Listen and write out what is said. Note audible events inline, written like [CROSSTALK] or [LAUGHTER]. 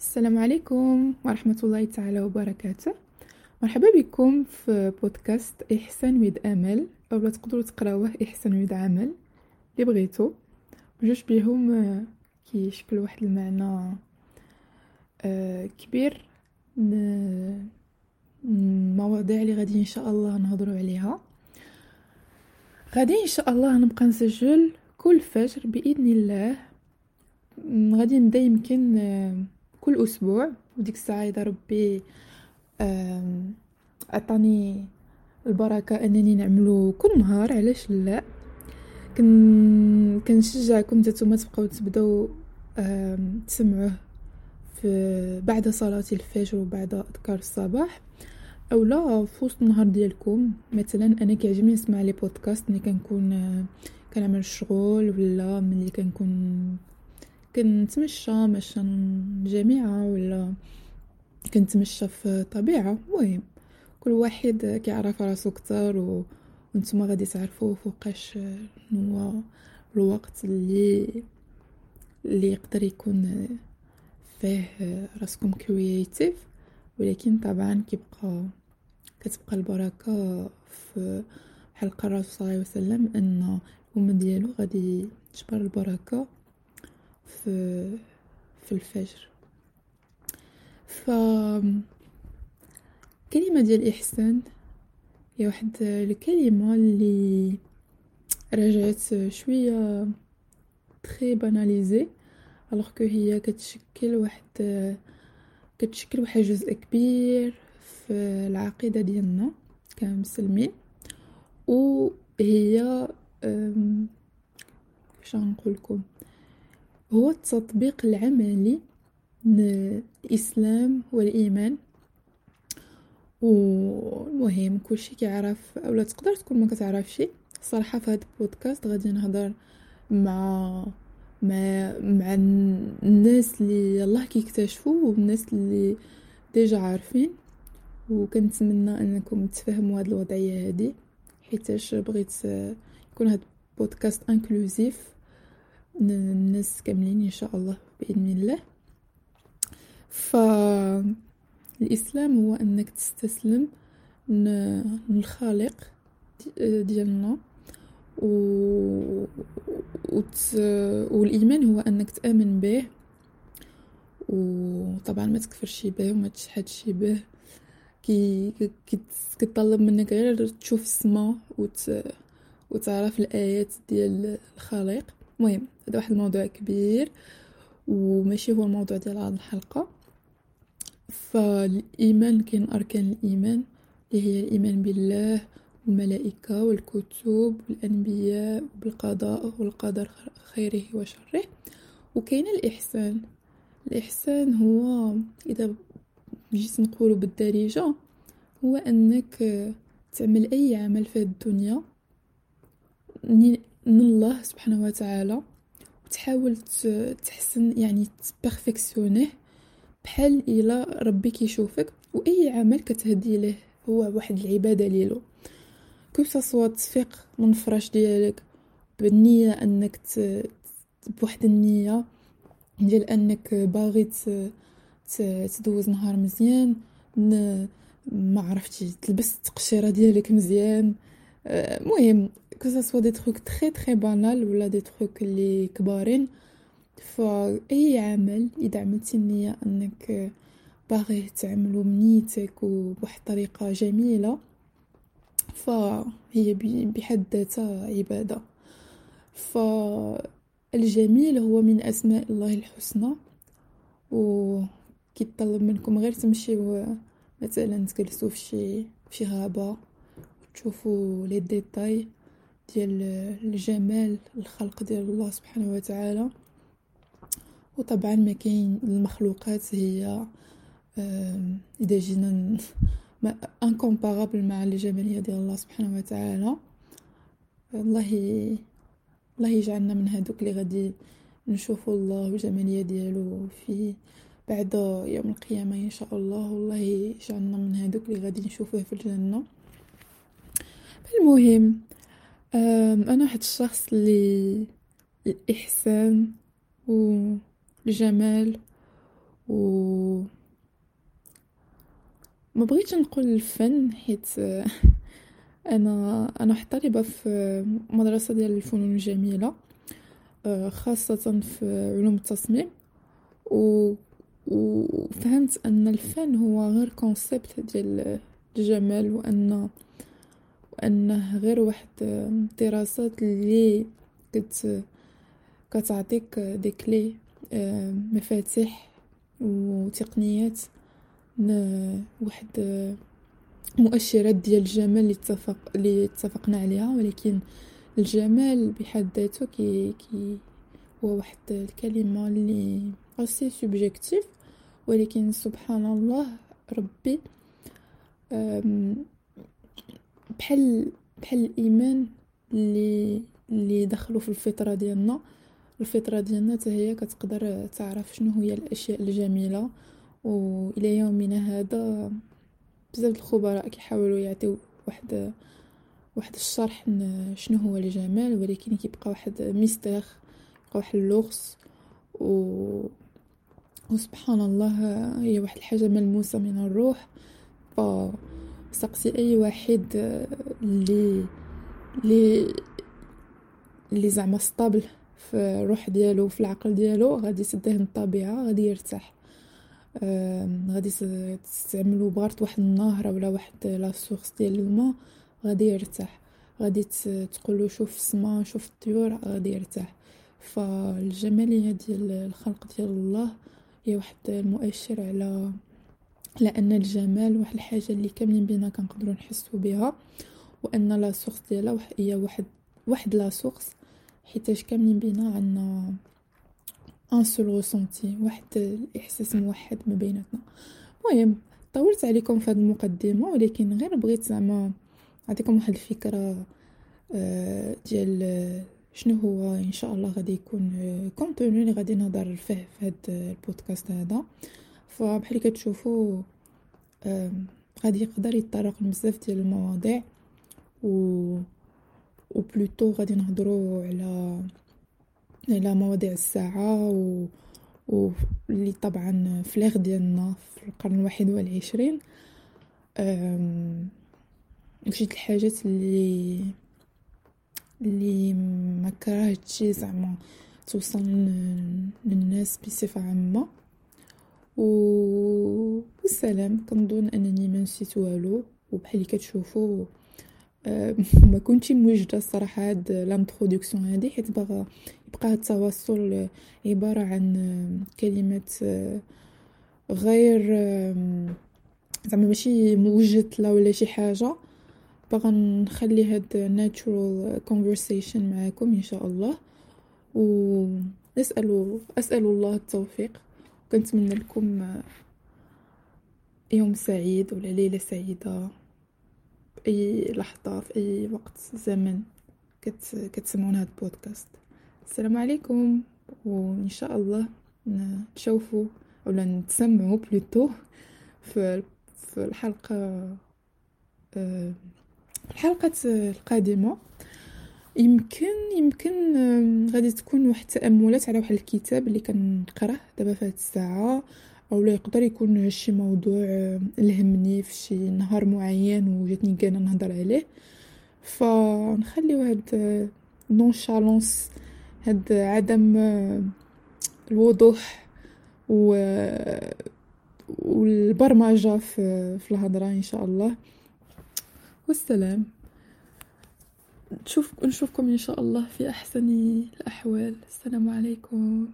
السلام عليكم ورحمة الله تعالى وبركاته. مرحبا بكم في بودكاست إحسان ويد أمل أو تقدروا تقراوه إحسان ويد عمل اللي بغيتو. بجوج بيهم آه، كيشكل واحد المعنى آه، كبير. المواضيع اللي غادي إن شاء الله نهضروا عليها. غادي إن شاء الله نبقى نسجل كل فجر بإذن الله. غادي نبدا يمكن آه، كل أسبوع وديك الساعة إذا ربي عطاني البركة أنني نعملو كل نهار علاش لا؟ كن كنشجعكم نتوما تبقاو تبداو تسمعوه في بعد صلاة الفجر وبعد أذكار الصباح أو لا في وسط النهار ديالكم. مثلا أنا كيعجبني نسمع لي بودكاست ملي كنكون كنعمل الشغل ولا ملي كنكون كنتمشى مشى الجامعة ولا كنتمشى في الطبيعة المهم كل واحد كيعرف راسو كتر و وانتما غادي تعرفوا فوقاش هو الوقت اللي اللي يقدر يكون فيه راسكم كرييتيف ولكن طبعا كيبقى كتبقى البركة في حلقة الرسول صلى الله عليه وسلم أن الأمة ديالو غادي تجبر البركة. في في الفجر. ف كلمة ديال الإحسان هي واحد الكلمة اللي رجعت شوية très banalisée alors que هي كتشكل واحد كتشكل واحد جزء كبير في العقيدة ديالنا كمسلمين. وهي كيفاش نقولكم هو التطبيق العملي الاسلام والإيمان. والمهم كلشي كيعرف اولا تقدر تكون ما كتعرفش. الصراحه في هذا البودكاست غادي نهضر مع مع مع الناس اللي يالله كيكتشفوا والناس اللي déjà عارفين. وكنتمنى أنكم تفهموا هذه الوضعية هذه حيتاش بغيت يكون هذا podcast inclusif الناس كاملين إن شاء الله بإذن الله. ف الإسلام هو أنك تستسلم للخالق ديالنا و... وت... والإيمان هو أنك تأمن به وطبعا ما تكفرش به وما تشحدش به. كي كيطلب منك غير تشوف السماء وت... وتعرف الآيات ديال الخالق. المهم هذا واحد الموضوع كبير وماشي هو الموضوع ديال هذه الحلقة. فالإيمان كاين أركان الإيمان اللي هي الإيمان بالله والملائكة والكتب والأنبياء بالقضاء والقدر خيره وشره. وكاين الإحسان. الإحسان هو إذا جيت نقولو بالدارجة هو أنك تعمل أي عمل في الدنيا من الله سبحانه وتعالى وتحاول تحسن يعني تبرفكسيونيه بحال إلا ربي كيشوفك وأي عمل كتهدي له هو واحد العبادة ليلو que ce soit من الفراش ديالك بالنية أنك ت... بواحد النية ديال أنك باغي تدوز نهار مزيان ن... ما عرفتي تلبس التقشيرة ديالك مزيان. المهم que ce soit des trucs très très banals ولا des trucs اللي كبارين فاي عمل اذا عملتي النيه انك باغي تعملو بنيتك وبواحد الطريقة جميله فهي بحد ذاتها عبادة فالجميل هو من أسماء الله الحسنى وكيطلب منكم غير تمشيو مثلا تجلسوا في شي في شي غابة وتشوفوا les détails ديال الجمال الخلق ديال الله سبحانه وتعالى. وطبعا ما كاين المخلوقات هي إذا جينا انكومبارابل مع الجمالية ديال الله سبحانه وتعالى. الله الله يجعلنا من هادوك اللي غادي نشوفوا الله والجمالية ديالو في بعد يوم القيامة إن شاء الله. والله يجعلنا من هادوك اللي غادي نشوفوه في الجنة. المهم أنا واحد الشخص اللي الإحسان والجمال و ما بغيتش نقول الفن حيت [LAUGHS] أنا أنا واحد الطالبه في مدرسة ديال الفنون الجميلة خاصة في علوم التصميم. و وفهمت أن الفن هو غير كونسيبت ديال الجمال وأن وانه غير واحد الدراسات اللي كت كتعطيك دي كلي مفاتيح وتقنيات واحد مؤشرات ديال الجمال اللي اتفق اللي اتفقنا عليها. ولكن الجمال بحد ذاته كي كي هو واحد الكلمة اللي اسي subjectif ولكن سبحان الله ربي بحال بحال الإيمان اللي اللي دخلوا في الفطرة ديالنا. الفطرة ديالنا حتى هي كتقدر تعرف شنو هي الأشياء الجميلة. وإلى يومنا هذا بزاف الخبراء كيحاولوا يعطيو واحد واحد الشرح شنو هو الجمال ولكن كيبقى واحد ميستير يبقى واحد اللغز. و وسبحان الله هي واحد الحاجة ملموسة من الروح. ف سقسي أي واحد اللي اللي اللي زعما stable في الروح ديالو في العقل ديالو غادي يسديه من الطبيعة غادي يرتاح. غادي تستعملو بغرت واحد النهر ولا واحد la source ديال الماء غادي يرتاح. غادي تقولو شوف السما شوف الطيور غادي يرتاح. فالجمالية ديال الخلق ديال الله هي واحد المؤشر على على ان الجمال واحد الحاجة اللي كاملين بينا كنقدروا نحسوا بها وأن la source ديالها هي واحد واحد la source حيتاش كاملين بينا عندنا un seul ressenti واحد الإحساس موحد ما بيناتنا. المهم طولت عليكم في هذه المقدمة ولكن غير بغيت زعما نعطيكم واحد الفكرة آه، ديال شنو هو إن شاء الله غادي يكون contenu اللي غادي نهضر فيه في هذا البودكاست هذا. فبحال كتشوفوا غادي يقدر يتطرق لبزاف ديال المواضيع و و plutôt غادي نهضروا على على مواضيع الساعة و واللي طبعا فلاغ ديالنا في القرن الواحد والعشرين. وشي الحاجات اللي اللي ما كرهتش زعما توصل للناس بصفة عامة. و والسلام كنظن أنني ما نسيت والو. وبحال اللي كتشوفوا [LAUGHS] ما كنتش موجدة الصراحة هاد لانتروداكسيون هادي حيت باغا يبقى التواصل عبارة عن كلمات غير زعما ماشي موجد ولا شي حاجة. باغا نخلي هاد natural conversation معاكم إن شاء الله. و اسال اسال الله التوفيق. وكنتمنى لكم يوم سعيد ولا ليلة سعيدة أي لحظة في أي وقت زمن كت كتسمعون هاد البودكاست. السلام عليكم وإن شاء الله نشوفوا ولا نتسمعوا plutôt في في الحلقة الحلقة القادمة. يمكن يمكن غادي تكون واحد التأملات على واحد الكتاب اللي كنقراه دابا في هاد الساعة أو لا يقدر يكون شي موضوع لهمني في شي نهار معين وجاتني كان نهضر عليه. فنخليو هاد نونشالونس هاد عدم الوضوح و والبرمجة في في الهضرة إن شاء الله. والسلام. نشوف نشوفكم إن شاء الله في أحسن الأحوال. السلام عليكم.